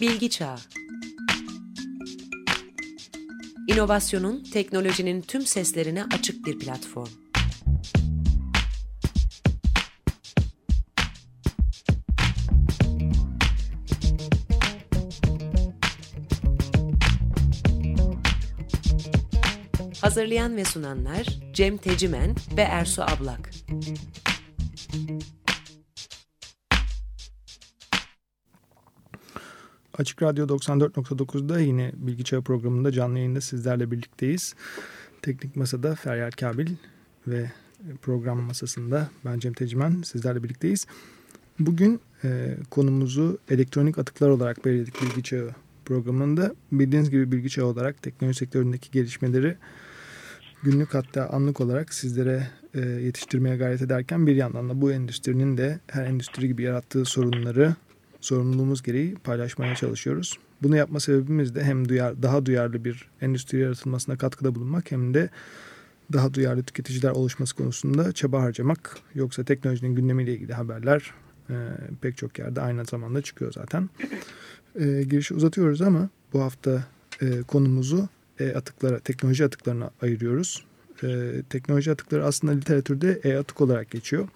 Bilgi Çağı İnovasyonun, teknolojinin tüm seslerine açık bir platform. Hazırlayan ve sunanlar Cem Tecimen ve Ersu Ablak. Açık Radyo 94.9'da yine Bilgi Çağı programında canlı yayında sizlerle birlikteyiz. Teknik Masa'da Feryal Kabil ve program masasında ben Cem Tecimen sizlerle birlikteyiz. Bugün e, konumuzu elektronik atıklar olarak belirledik Bilgi Çağı programında. Bildiğiniz gibi Bilgi Çağı olarak teknoloji sektöründeki gelişmeleri günlük hatta anlık olarak sizlere e, yetiştirmeye gayret ederken bir yandan da bu endüstrinin de her endüstri gibi yarattığı sorunları sorumluluğumuz gereği paylaşmaya çalışıyoruz. Bunu yapma sebebimiz de hem duyar, daha duyarlı bir endüstri yaratılmasına katkıda bulunmak hem de daha duyarlı tüketiciler oluşması konusunda çaba harcamak. Yoksa teknolojinin gündemiyle ilgili haberler e, pek çok yerde aynı zamanda çıkıyor zaten. E, girişi uzatıyoruz ama bu hafta e, konumuzu e-atıklara, teknoloji atıklarına ayırıyoruz. E, teknoloji atıkları aslında literatürde e-atık olarak geçiyor.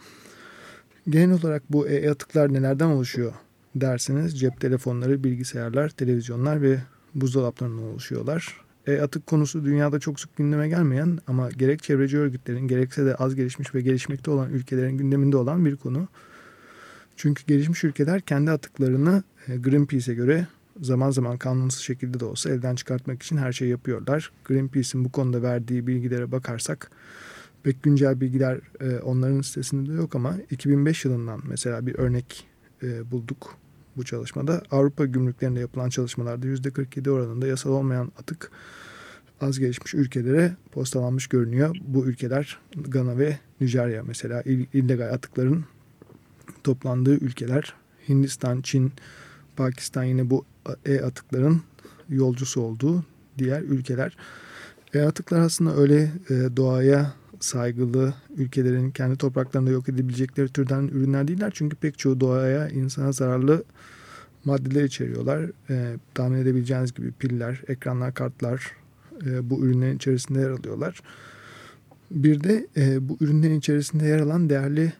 Genel olarak bu e-atıklar nelerden oluşuyor derseniz cep telefonları, bilgisayarlar, televizyonlar ve buzdolaplarından oluşuyorlar. E-atık konusu dünyada çok sık gündeme gelmeyen ama gerek çevreci örgütlerin gerekse de az gelişmiş ve gelişmekte olan ülkelerin gündeminde olan bir konu. Çünkü gelişmiş ülkeler kendi atıklarını e, Greenpeace'e göre zaman zaman kanunsuz şekilde de olsa elden çıkartmak için her şeyi yapıyorlar. Greenpeace'in bu konuda verdiği bilgilere bakarsak pek güncel bilgiler e, onların sitesinde de yok ama 2005 yılından mesela bir örnek e, bulduk bu çalışmada. Avrupa gümrüklerinde yapılan çalışmalarda %47 oranında yasal olmayan atık az gelişmiş ülkelere postalanmış görünüyor. Bu ülkeler Gana ve Nijerya mesela illegal atıkların toplandığı ülkeler. Hindistan, Çin, Pakistan yine bu e-atıkların yolcusu olduğu diğer ülkeler. E-atıklar aslında öyle e, doğaya saygılı ülkelerin kendi topraklarında yok edebilecekleri türden ürünler değiller. Çünkü pek çoğu doğaya insana zararlı maddeler içeriyorlar. E, tahmin edebileceğiniz gibi piller, ekranlar, kartlar e, bu ürünlerin içerisinde yer alıyorlar. Bir de e, bu ürünlerin içerisinde yer alan değerli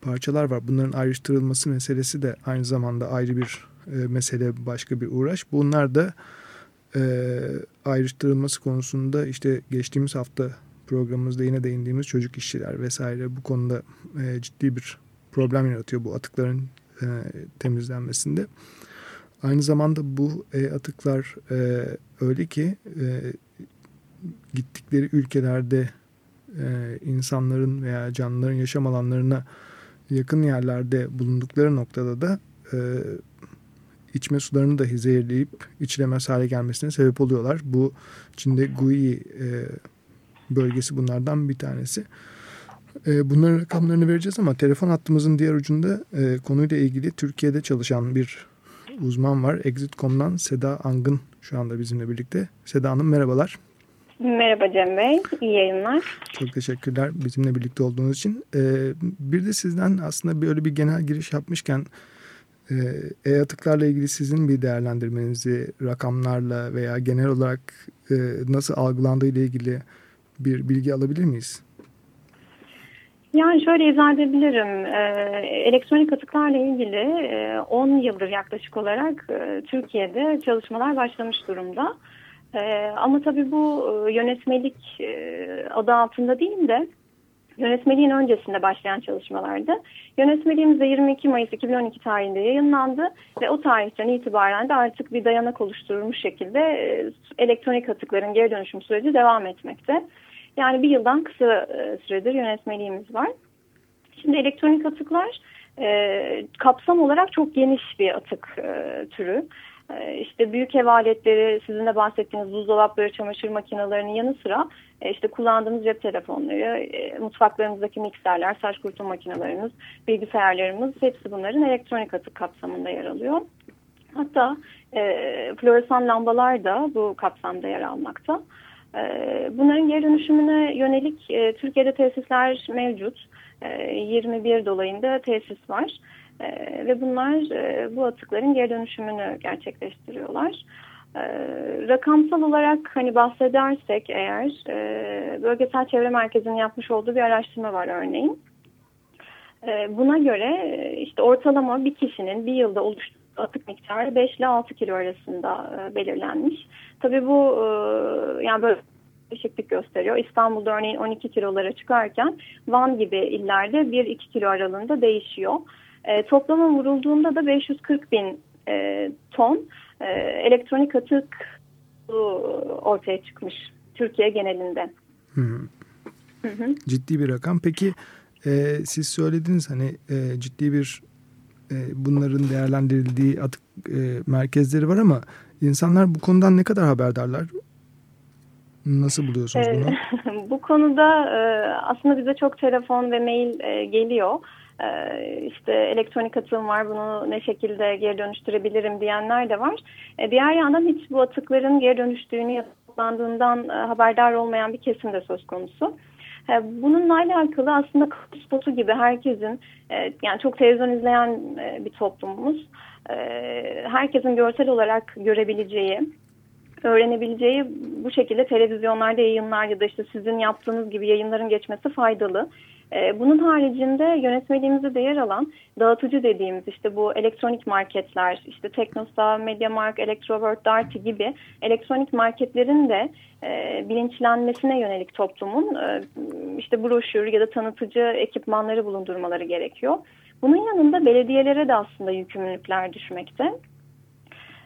parçalar var. Bunların ayrıştırılması meselesi de aynı zamanda ayrı bir e, mesele, başka bir uğraş. Bunlar da e, ayrıştırılması konusunda işte geçtiğimiz hafta programımızda yine değindiğimiz çocuk işçiler vesaire bu konuda e, ciddi bir problem yaratıyor bu atıkların e, temizlenmesinde. Aynı zamanda bu e, atıklar e, öyle ki e, gittikleri ülkelerde e, insanların veya canlıların yaşam alanlarına yakın yerlerde bulundukları noktada da e, içme sularını dahi zehirleyip içilemez hale gelmesine sebep oluyorlar. Bu Çin'de Gui e, bölgesi bunlardan bir tanesi. E, bunların rakamlarını vereceğiz ama telefon hattımızın diğer ucunda e, konuyla ilgili Türkiye'de çalışan bir uzman var. Exit.com'dan Seda Angın şu anda bizimle birlikte. Seda Hanım merhabalar. Merhaba Cem Bey, iyi yayınlar. Çok teşekkürler bizimle birlikte olduğunuz için. Ee, bir de sizden aslında böyle bir genel giriş yapmışken e, e-atıklarla ilgili sizin bir değerlendirmenizi rakamlarla veya genel olarak e, nasıl algılandığı ile ilgili bir bilgi alabilir miyiz? Yani şöyle izah edebilirim. Ee, elektronik atıklarla ilgili e, 10 yıldır yaklaşık olarak e, Türkiye'de çalışmalar başlamış durumda. E, ama tabii bu e, yönetmelik e, adı altında değil de yönetmeliğin öncesinde başlayan çalışmalardı. Yönetmeliğimiz de 22 Mayıs 2012 tarihinde yayınlandı ve o tarihten itibaren de artık bir dayanak oluşturulmuş şekilde e, elektronik atıkların geri dönüşüm süreci devam etmekte. Yani bir yıldan kısa e, süredir yönetmeliğimiz var. Şimdi elektronik atıklar e, kapsam olarak çok geniş bir atık e, türü. E, işte büyük ev aletleri, sizin de bahsettiğiniz buzdolapları, çamaşır makinelerinin yanı sıra e, işte kullandığımız cep telefonları, e, mutfaklarımızdaki mikserler, saç kurutma makinelerimiz, bilgisayarlarımız hepsi bunların elektronik atık kapsamında yer alıyor. Hatta e, floresan lambalar da bu kapsamda yer almakta. Ee, bunların geri dönüşümüne yönelik e, Türkiye'de tesisler mevcut. 21 ee, dolayında tesis var. E, ve bunlar e, bu atıkların geri dönüşümünü gerçekleştiriyorlar. Rakamsal olarak hani bahsedersek eğer e, Bölgesel Çevre Merkezi'nin yapmış olduğu bir araştırma var örneğin. Buna göre işte ortalama bir kişinin bir yılda oluşturduğu atık miktarı 5 ile 6 kilo arasında e, belirlenmiş. Tabii bu e, yani böyle değişiklik gösteriyor. İstanbul'da örneğin 12 kilolara çıkarken Van gibi illerde 1-2 kilo aralığında değişiyor. E, toplama vurulduğunda da 540 bin e, ton e, elektronik atık ortaya çıkmış Türkiye genelinde. Hı -hı. Hı -hı. Ciddi bir rakam. Peki e, siz söylediniz hani e, ciddi bir e, bunların değerlendirildiği atık e, merkezleri var ama insanlar bu konudan ne kadar haberdarlar? Nasıl buluyorsunuz bunu? bu konuda e, aslında bize çok telefon ve mail e, geliyor. E, işte elektronik atığım var bunu ne şekilde geri dönüştürebilirim diyenler de var. E, diğer yandan hiç bu atıkların geri dönüştüğünü e, haberdar olmayan bir kesim de söz konusu. E, bununla alakalı aslında spotu gibi herkesin e, yani çok televizyon izleyen e, bir toplumumuz. Herkesin görsel olarak görebileceği öğrenebileceği bu şekilde televizyonlarda yayınlar ya da işte sizin yaptığınız gibi yayınların geçmesi faydalı. Ee, bunun haricinde yönetmeliğimizde de yer alan dağıtıcı dediğimiz işte bu elektronik marketler, işte Teknosa, Mediamarkt, Electrovert, Darty gibi elektronik marketlerin de e, bilinçlenmesine yönelik toplumun e, işte broşür ya da tanıtıcı ekipmanları bulundurmaları gerekiyor. Bunun yanında belediyelere de aslında yükümlülükler düşmekte.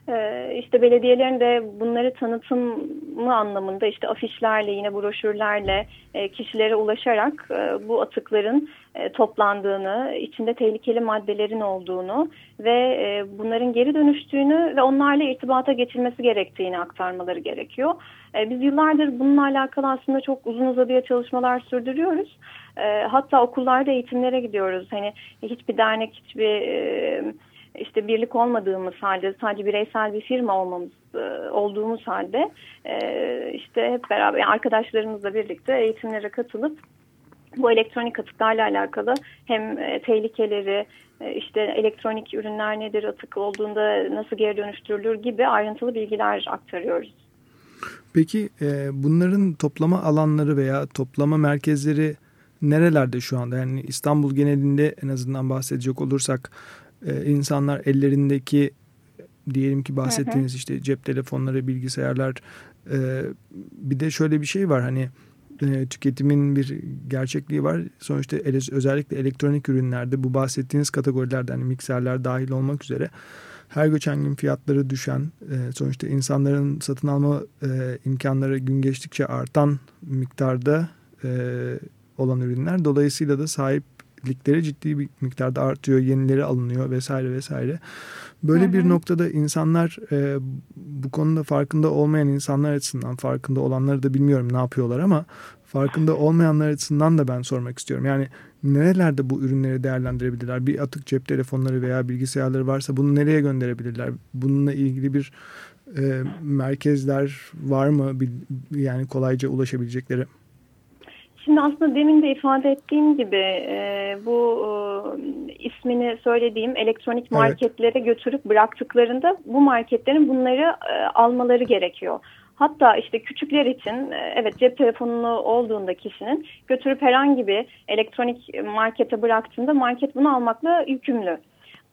Ee, işte belediyelerin de bunları tanıtımı anlamında işte afişlerle yine broşürlerle e, kişilere ulaşarak e, bu atıkların e, toplandığını, içinde tehlikeli maddelerin olduğunu ve bunların geri dönüştüğünü ve onlarla irtibata geçilmesi gerektiğini aktarmaları gerekiyor. Biz yıllardır bununla alakalı aslında çok uzun uzadıya çalışmalar sürdürüyoruz. Hatta okullarda eğitimlere gidiyoruz. Hani hiçbir dernek, hiçbir işte birlik olmadığımız halde sadece bireysel bir firma olmamız e, olduğumuz halde e, işte hep beraber arkadaşlarımızla birlikte eğitimlere katılıp bu elektronik atıklarla alakalı hem e, tehlikeleri işte elektronik ürünler nedir atık olduğunda nasıl geri dönüştürülür gibi ayrıntılı bilgiler aktarıyoruz. Peki bunların toplama alanları veya toplama merkezleri nerelerde şu anda? Yani İstanbul genelinde en azından bahsedecek olursak e, insanlar ellerindeki diyelim ki bahsettiğiniz hı hı. işte cep telefonları, bilgisayarlar e, bir de şöyle bir şey var hani e, tüketimin bir gerçekliği var. Sonuçta ele, özellikle elektronik ürünlerde bu bahsettiğiniz kategorilerde hani mikserler dahil olmak üzere her geçen gün fiyatları düşen e, sonuçta insanların satın alma e, imkanları gün geçtikçe artan miktarda e, olan ürünler. Dolayısıyla da sahip ligleri ciddi bir miktarda artıyor, yenileri alınıyor vesaire vesaire. Böyle hı hı. bir noktada insanlar e, bu konuda farkında olmayan insanlar açısından farkında olanları da bilmiyorum ne yapıyorlar ama farkında olmayanlar açısından da ben sormak istiyorum. Yani nerelerde bu ürünleri değerlendirebilirler? Bir atık cep telefonları veya bilgisayarları varsa bunu nereye gönderebilirler? Bununla ilgili bir e, merkezler var mı? Yani kolayca ulaşabilecekleri. Şimdi aslında demin de ifade ettiğim gibi e, bu e, ismini söylediğim elektronik marketlere evet. götürüp bıraktıklarında bu marketlerin bunları e, almaları gerekiyor. Hatta işte küçükler için e, evet cep telefonunu olduğunda kişinin götürüp herhangi bir elektronik markete bıraktığında market bunu almakla yükümlü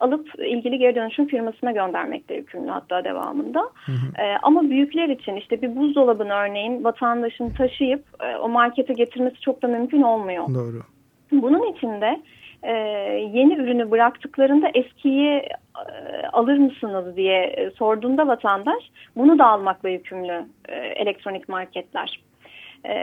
alıp ilgili geri dönüşüm firmasına göndermekte yükümlü hatta devamında. Hı hı. E, ama büyükler için işte bir buzdolabını örneğin vatandaşın taşıyıp e, o markete getirmesi çok da mümkün olmuyor. Doğru. Bunun için de e, yeni ürünü bıraktıklarında eskiyi e, alır mısınız diye e, sorduğunda vatandaş bunu da almakla yükümlü e, elektronik marketler. Ee,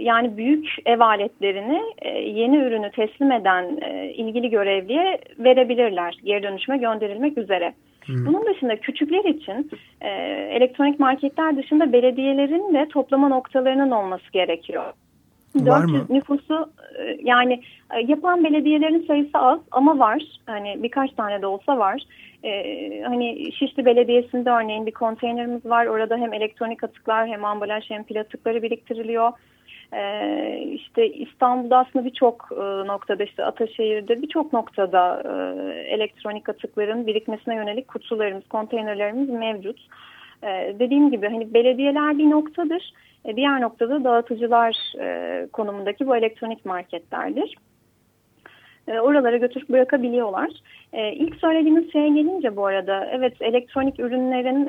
yani büyük ev aletlerini e, yeni ürünü teslim eden e, ilgili görevliye verebilirler geri dönüşüme gönderilmek üzere. Hmm. Bunun dışında küçükler için e, elektronik marketler dışında belediyelerin de toplama noktalarının olması gerekiyor. Var 400 mı? nüfusu yani yapan belediyelerin sayısı az ama var. Hani birkaç tane de olsa var. Ee, hani Şişli Belediyesi'nde örneğin bir konteynerimiz var. Orada hem elektronik atıklar hem ambalaj hem pil atıkları biriktiriliyor. Ee, işte İstanbul'da aslında birçok e, noktada işte Ataşehir'de birçok noktada e, elektronik atıkların birikmesine yönelik kutularımız, konteynerlerimiz mevcut. Ee, dediğim gibi hani belediyeler bir noktadır. E, diğer noktada dağıtıcılar e, konumundaki bu elektronik marketlerdir. E, oralara götürüp bırakabiliyorlar. E, ilk söylediğiniz şeye gelince bu arada evet elektronik ürünlerin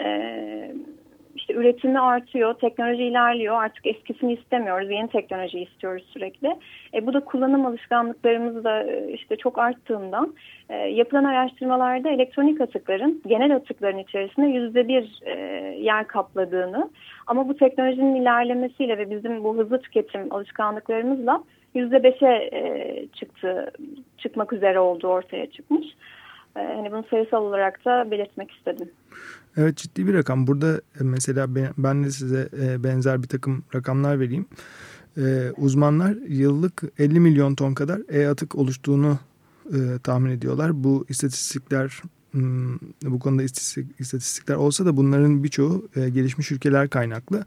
işte üretimi artıyor, teknoloji ilerliyor. Artık eskisini istemiyoruz, yeni teknoloji istiyoruz sürekli. E, bu da kullanım alışkanlıklarımız da e, işte çok arttığından e, yapılan araştırmalarda elektronik atıkların genel atıkların içerisinde yüzde bir e, yer kapladığını ama bu teknolojinin ilerlemesiyle ve bizim bu hızlı tüketim alışkanlıklarımızla yüzde beşe e, çıktı, çıkmak üzere olduğu ortaya çıkmış. Hani bunu sayısal olarak da belirtmek istedim. Evet ciddi bir rakam. Burada e, mesela ben de size e, benzer bir takım rakamlar vereyim. E, uzmanlar yıllık 50 milyon ton kadar e-atık oluştuğunu tahmin ediyorlar. Bu istatistikler hmm, bu konuda istatistikler olsa da bunların birçoğu gelişmiş ülkeler kaynaklı.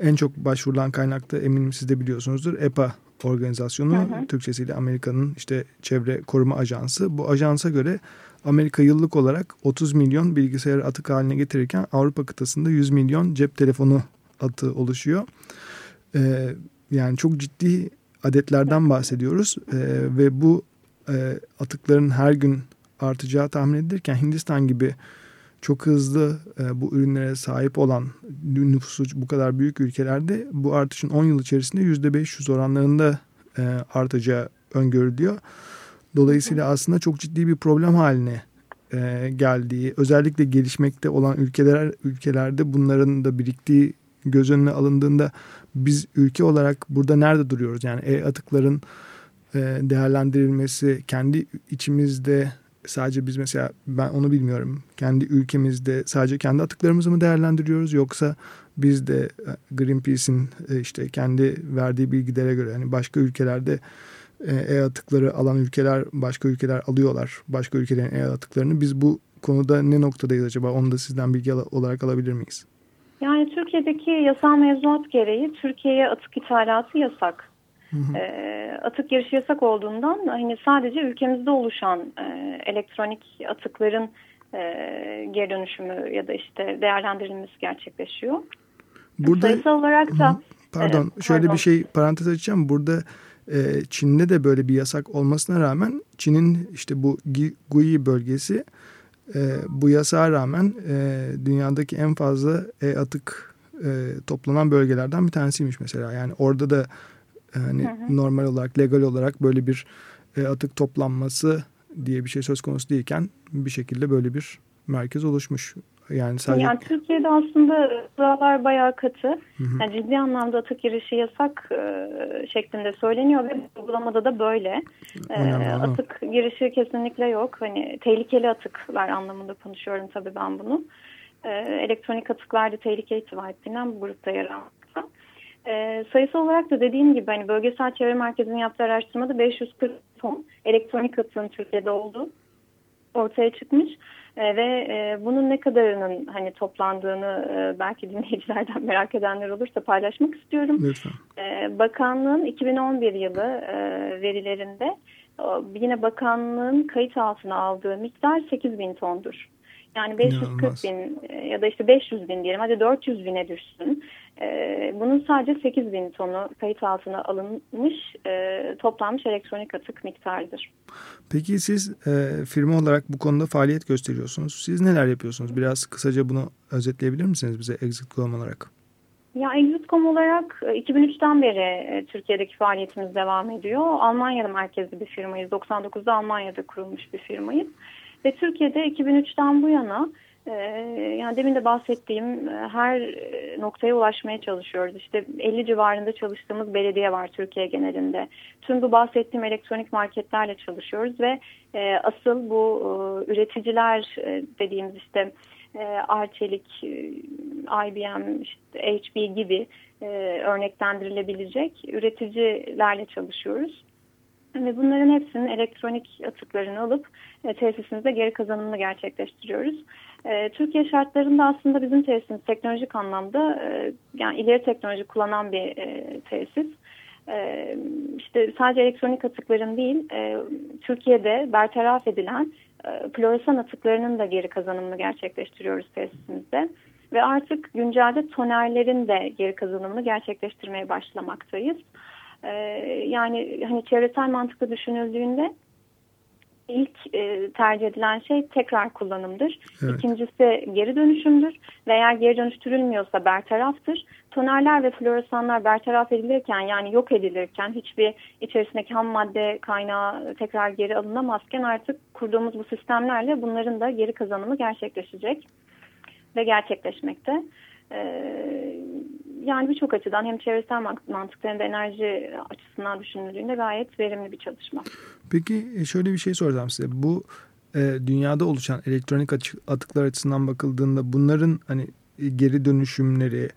En çok başvurulan kaynakta eminim siz de biliyorsunuzdur EPA organizasyonu hı hı. Türkçesiyle Amerika'nın işte çevre koruma ajansı. Bu ajansa göre Amerika yıllık olarak 30 milyon bilgisayar atık haline getirirken Avrupa kıtasında 100 milyon cep telefonu atı oluşuyor. Ee, yani çok ciddi adetlerden bahsediyoruz ee, ve bu e, atıkların her gün artacağı tahmin edilirken Hindistan gibi çok hızlı e, bu ürünlere sahip olan nüfusu bu kadar büyük ülkelerde bu artışın 10 yıl içerisinde %500 oranlarında e, artacağı öngörülüyor. Dolayısıyla aslında çok ciddi bir problem haline e, geldiği, özellikle gelişmekte olan ülkeler ülkelerde bunların da biriktiği göz önüne alındığında biz ülke olarak burada nerede duruyoruz? Yani e-atıkların e, değerlendirilmesi kendi içimizde sadece biz mesela ben onu bilmiyorum. Kendi ülkemizde sadece kendi atıklarımızı mı değerlendiriyoruz yoksa biz de e, Greenpeace'in e, işte kendi verdiği bilgilere göre yani başka ülkelerde e, e-atıkları alan ülkeler başka ülkeler alıyorlar. Başka ülkelerin e-atıklarını. Biz bu konuda ne noktadayız acaba? Onu da sizden bilgi olarak alabilir miyiz? Yani Türkiye'deki yasal mevzuat gereği Türkiye'ye atık ithalatı yasak. Hı hı. E, atık yarışı yasak olduğundan hani sadece ülkemizde oluşan e, elektronik atıkların e, geri dönüşümü ya da işte değerlendirilmesi gerçekleşiyor. Burada, Sayısal olarak da... Hı, pardon, e, şöyle pardon. bir şey parantez açacağım. Burada e, Çin'de de böyle bir yasak olmasına rağmen Çin'in işte bu Gui bölgesi e, bu yasağa rağmen e, dünyadaki en fazla e, atık e, toplanan bölgelerden bir tanesiymiş mesela. Yani orada da hani hı hı. normal olarak legal olarak böyle bir e, atık toplanması diye bir şey söz konusu değilken bir şekilde böyle bir merkez oluşmuş. Yani sadece... Yani Türkiye'de aslında kurallar bayağı katı. Hı hı. Yani ciddi anlamda atık girişi yasak e, şeklinde söyleniyor ve uygulamada da böyle. E, atık girişi kesinlikle yok. Hani tehlikeli atıklar anlamında konuşuyorum tabii ben bunu. E, elektronik atıklar da tehlike itibar ettiğinden bu grupta yer almakta. E, sayısı olarak da dediğim gibi hani bölgesel çevre merkezinin yaptığı araştırmada 540 ton elektronik atığın Türkiye'de olduğu ortaya çıkmış. E, ve e, bunun ne kadarının hani toplandığını e, belki dinleyicilerden merak edenler olursa paylaşmak istiyorum. Lütfen. E, bakanlığın 2011 yılı e, verilerinde yine bakanlığın kayıt altına aldığı miktar 8 bin tondur. Yani 540 İnanılmaz. bin e, ya da işte 500 bin diyelim hadi 400 bine düşsün. Ee, bunun sadece 8 bin tonu kayıt altına alınmış e, toplanmış elektronik atık miktarıdır. Peki siz e, firma olarak bu konuda faaliyet gösteriyorsunuz. Siz neler yapıyorsunuz? Biraz kısaca bunu özetleyebilir misiniz bize Exit.com olarak? Ya Exit.com olarak 2003'ten beri Türkiye'deki faaliyetimiz devam ediyor. Almanya'da merkezli bir firmayız. 99'da Almanya'da kurulmuş bir firmayız. Ve Türkiye'de 2003'ten bu yana e, yani demin de bahsettiğim e, her noktaya ulaşmaya çalışıyoruz. İşte 50 civarında çalıştığımız belediye var Türkiye genelinde. Tüm bu bahsettiğim elektronik marketlerle çalışıyoruz ve e, asıl bu üreticiler dediğimiz işte Arçelik, IBM, işte HP gibi örneklendirilebilecek üreticilerle çalışıyoruz. Ve bunların hepsinin elektronik atıklarını alıp e, tesisimizde geri kazanımını gerçekleştiriyoruz. E, Türkiye şartlarında aslında bizim tesisimiz teknolojik anlamda e, yani ileri teknoloji kullanan bir e, tesis. e, işte sadece elektronik atıkların değil e, Türkiye'de bertaraf edilen e, floresan atıklarının da geri kazanımını gerçekleştiriyoruz tesisimizde. Ve artık güncelde tonerlerin de geri kazanımını gerçekleştirmeye başlamaktayız. E, yani hani çevresel mantıklı düşünüldüğünde ilk e, tercih edilen şey tekrar kullanımdır. Evet. İkincisi geri dönüşümdür ve eğer geri dönüştürülmüyorsa bertaraftır. Tonerler ve floresanlar bertaraf edilirken yani yok edilirken hiçbir içerisindeki ham madde kaynağı tekrar geri alınamazken artık kurduğumuz bu sistemlerle bunların da geri kazanımı gerçekleşecek ve gerçekleşmekte. Ee, yani birçok açıdan hem çevresel mantıkta hem de enerji açısından düşünüldüğünde gayet verimli bir çalışma. Peki e, şöyle bir şey soracağım size. Bu e, dünyada oluşan elektronik atıklar açısından bakıldığında bunların hani e, geri dönüşümleri,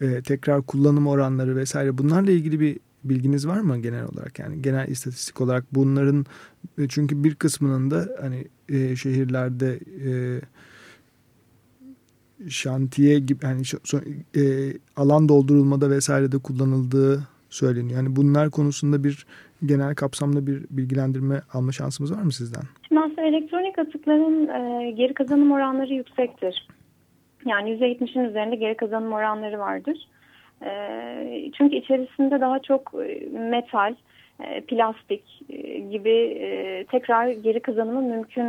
e, tekrar kullanım oranları vesaire bunlarla ilgili bir bilginiz var mı genel olarak yani genel istatistik olarak bunların e, çünkü bir kısmının da hani e, şehirlerde e, şantiye gibi yani e, alan doldurulmada vesairede kullanıldığı söyleniyor. Yani bunlar konusunda bir genel kapsamda bir bilgilendirme alma şansımız var mı sizden? Şimdi aslında elektronik atıkların e, geri kazanım oranları yüksektir. Yani %70'in üzerinde geri kazanım oranları vardır. E, çünkü içerisinde daha çok e, metal, e, plastik e, gibi tekrar geri kazanımı mümkün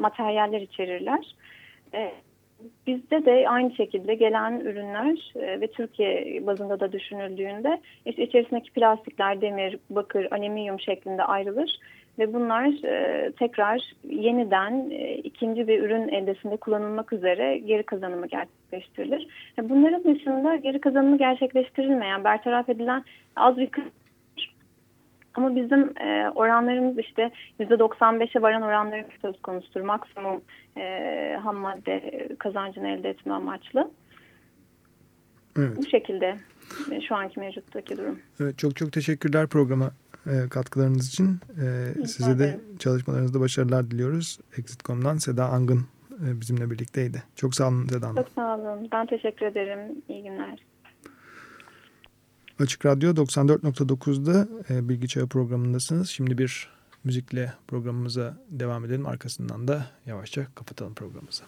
materyaller içerirler. Bizde de aynı şekilde gelen ürünler e, ve Türkiye bazında da düşünüldüğünde işte içerisindeki plastikler demir, bakır, alüminyum şeklinde ayrılır ve bunlar e, tekrar yeniden e, ikinci bir ürün eldesinde kullanılmak üzere geri kazanımı gerçekleştirilir. Bunların dışında geri kazanımı gerçekleştirilmeyen, bertaraf edilen az bir kısım ama bizim e, oranlarımız işte %95'e varan oranlarımız söz konusudur. Maksimum e, ham madde kazancını elde etme amaçlı. Evet. Bu şekilde e, şu anki mevcuttaki durum. Evet, çok çok teşekkürler programa e, katkılarınız için. E, size de çalışmalarınızda başarılar diliyoruz. Exit.com'dan Seda Angın e, bizimle birlikteydi. Çok sağ olun Seda Hanım. Çok sağ olun. Ben teşekkür ederim. İyi günler. Açık Radyo 94.9'da e, Bilgi Çağı programındasınız. Şimdi bir müzikle programımıza devam edelim. Arkasından da yavaşça kapatalım programımızı.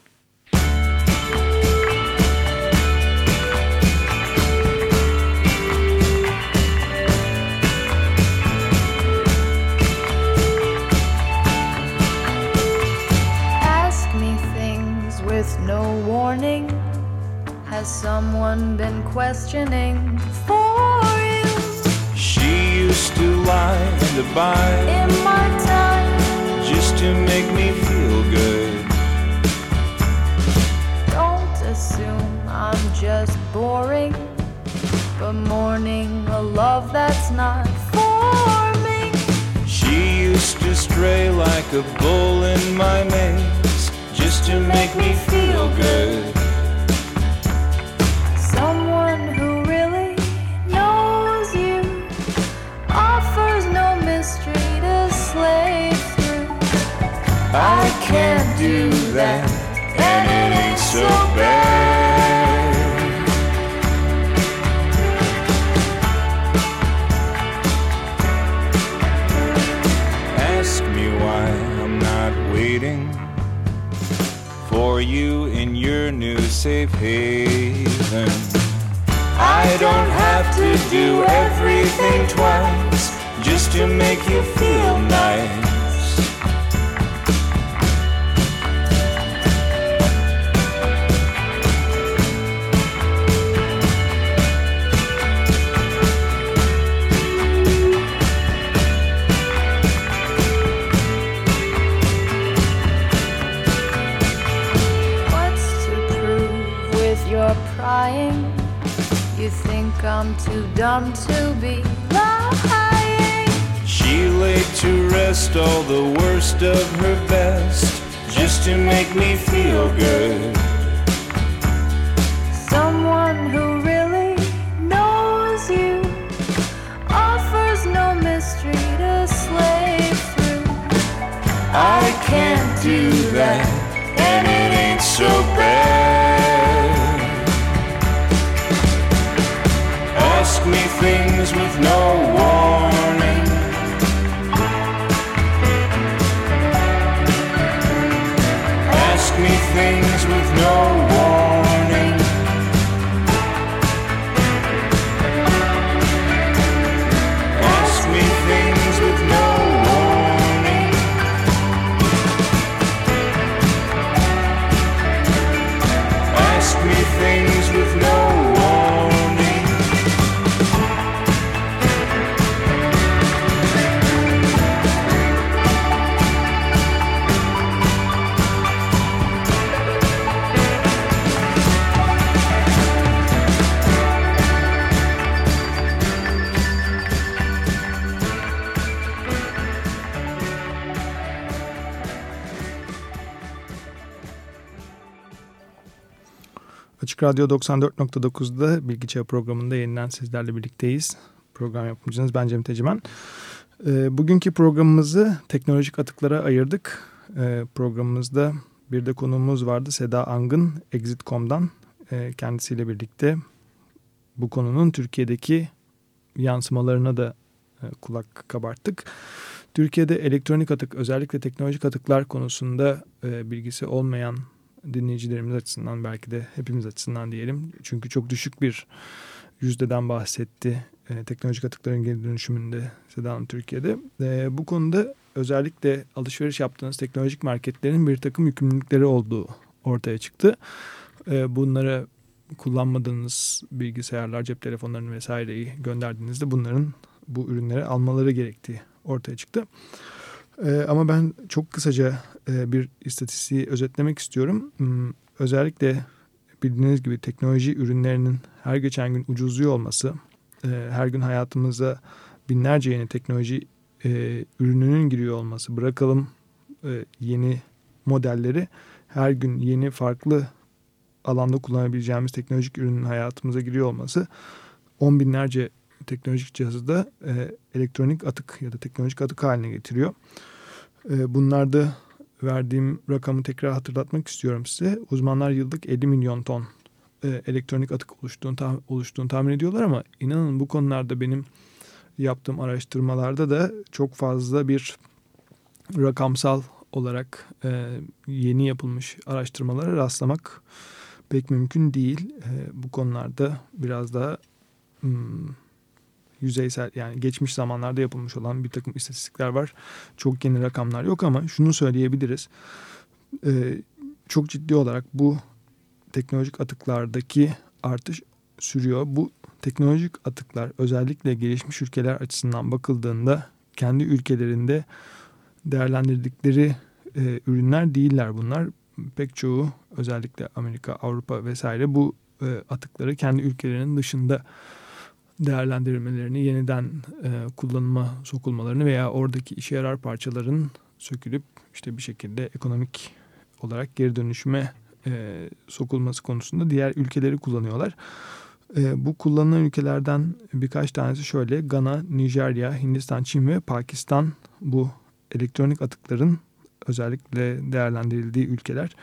Ask me things with no warning Has someone been questioning for used to lie and abide in my time just to make me feel good. Don't assume I'm just boring, but mourning a love that's not forming. She used to stray like a bull in my maze just to make me feel good. I can't do that, and it ain't so bad. Ask me why I'm not waiting for you in your new safe haven. I don't have to do everything twice just to make you feel nice. I'm too dumb to be lying. She laid to rest all the worst of her best just to make me feel good. Someone who really knows you offers no mystery to slave through. I can't do that, and it ain't so bad. Me things with no warning. Radyo 94.9'da Bilgi Çağı programında yeniden sizlerle birlikteyiz. Program yapımcınız ben Cem Tecimen. Ee, bugünkü programımızı teknolojik atıklara ayırdık. Ee, programımızda bir de konuğumuz vardı Seda Angın Exit.com'dan. Ee, kendisiyle birlikte bu konunun Türkiye'deki yansımalarına da e, kulak kabarttık. Türkiye'de elektronik atık özellikle teknolojik atıklar konusunda e, bilgisi olmayan dinleyicilerimiz açısından belki de hepimiz açısından diyelim. Çünkü çok düşük bir yüzdeden bahsetti e, teknolojik atıkların geri dönüşümünde Seda Hanım Türkiye'de. E, bu konuda özellikle alışveriş yaptığınız teknolojik marketlerin bir takım yükümlülükleri olduğu ortaya çıktı. E, bunlara kullanmadığınız bilgisayarlar, cep telefonlarını vesaireyi gönderdiğinizde bunların bu ürünleri almaları gerektiği ortaya çıktı. Ee, ama ben çok kısaca e, bir istatistiği özetlemek istiyorum. Hmm, özellikle bildiğiniz gibi teknoloji ürünlerinin her geçen gün ucuzluyor olması, e, her gün hayatımıza binlerce yeni teknoloji e, ürününün giriyor olması, bırakalım e, yeni modelleri, her gün yeni farklı alanda kullanabileceğimiz teknolojik ürünün hayatımıza giriyor olması, on binlerce teknolojik cihazı da e, elektronik atık ya da teknolojik atık haline getiriyor. E, bunlarda verdiğim rakamı tekrar hatırlatmak istiyorum size. Uzmanlar yıllık 50 milyon ton e, elektronik atık oluştuğunu, tah oluştuğunu tahmin ediyorlar ama inanın bu konularda benim yaptığım araştırmalarda da çok fazla bir rakamsal olarak e, yeni yapılmış araştırmalara rastlamak pek mümkün değil. E, bu konularda biraz daha hmm, yüzeysel yani geçmiş zamanlarda yapılmış olan bir takım istatistikler var. Çok yeni rakamlar yok ama şunu söyleyebiliriz. Ee, çok ciddi olarak bu teknolojik atıklardaki artış sürüyor. Bu teknolojik atıklar özellikle gelişmiş ülkeler açısından bakıldığında kendi ülkelerinde değerlendirdikleri e, ürünler değiller bunlar. Pek çoğu özellikle Amerika, Avrupa vesaire bu e, atıkları kendi ülkelerinin dışında değerlendirmelerini, yeniden e, kullanıma sokulmalarını veya oradaki işe yarar parçaların sökülüp işte bir şekilde ekonomik olarak geri dönüşüme e, sokulması konusunda diğer ülkeleri kullanıyorlar. E, bu kullanılan ülkelerden birkaç tanesi şöyle Gana, Nijerya, Hindistan, Çin ve Pakistan bu elektronik atıkların özellikle değerlendirildiği ülkeler.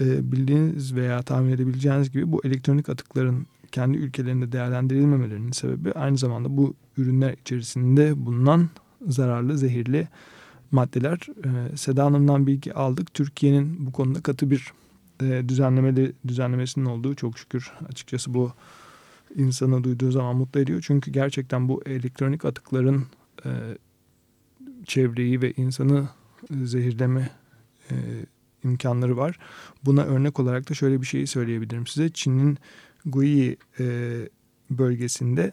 E, bildiğiniz veya tahmin edebileceğiniz gibi bu elektronik atıkların kendi ülkelerinde değerlendirilmemelerinin sebebi aynı zamanda bu ürünler içerisinde bulunan zararlı, zehirli maddeler. E, Seda Hanım'dan bilgi aldık. Türkiye'nin bu konuda katı bir e, düzenlemesinin olduğu çok şükür açıkçası bu insanı duyduğu zaman mutlu ediyor. Çünkü gerçekten bu elektronik atıkların e, çevreyi ve insanı zehirleme e, imkanları var. Buna örnek olarak da şöyle bir şeyi söyleyebilirim size. Çin'in Gui e, bölgesinde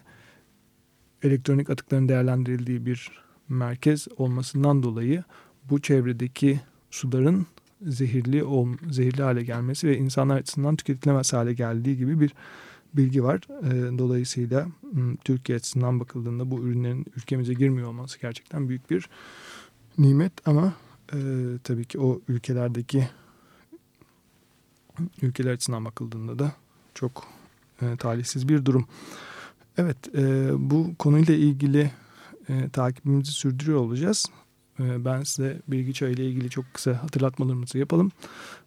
elektronik atıkların değerlendirildiği bir merkez olmasından dolayı bu çevredeki suların zehirli zehirli hale gelmesi ve insanlar açısından tüketilemez hale geldiği gibi bir bilgi var. E, dolayısıyla Türkiye açısından bakıldığında bu ürünlerin ülkemize girmiyor olması gerçekten büyük bir nimet ama e, tabii ki o ülkelerdeki ülkeler açısından bakıldığında da çok e, talihsiz bir durum. Evet e, bu konuyla ilgili e, takibimizi sürdürüyor olacağız. E, ben size bilgi çağı ile ilgili çok kısa hatırlatmalarımızı yapalım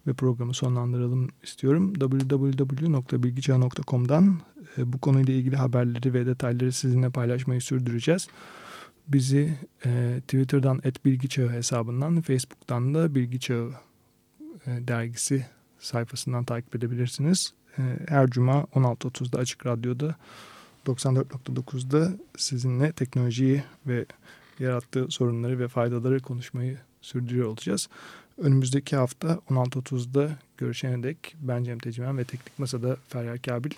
ve programı sonlandıralım istiyorum. www.bilgiçağı.com'dan e, bu konuyla ilgili haberleri ve detayları sizinle paylaşmayı sürdüreceğiz. Bizi e, Twitter'dan @bilgiçağı hesabından, Facebook'tan da Bilgi Çağı e, dergisi sayfasından takip edebilirsiniz. Ee, her cuma 16.30'da Açık Radyo'da 94.9'da sizinle teknolojiyi ve yarattığı sorunları ve faydaları konuşmayı sürdürüyor olacağız. Önümüzdeki hafta 16.30'da görüşene dek ben Cem Tecimen ve Teknik Masa'da Feryal Kabil.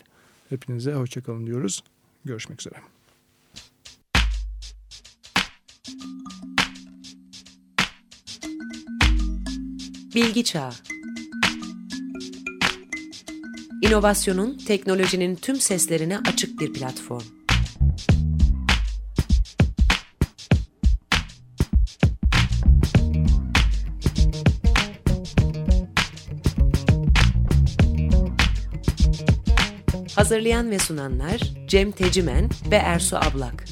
Hepinize hoşçakalın diyoruz. Görüşmek üzere. Bilgi Çağı İnovasyonun, teknolojinin tüm seslerine açık bir platform. Hazırlayan ve sunanlar Cem Tecimen ve Ersu Ablak.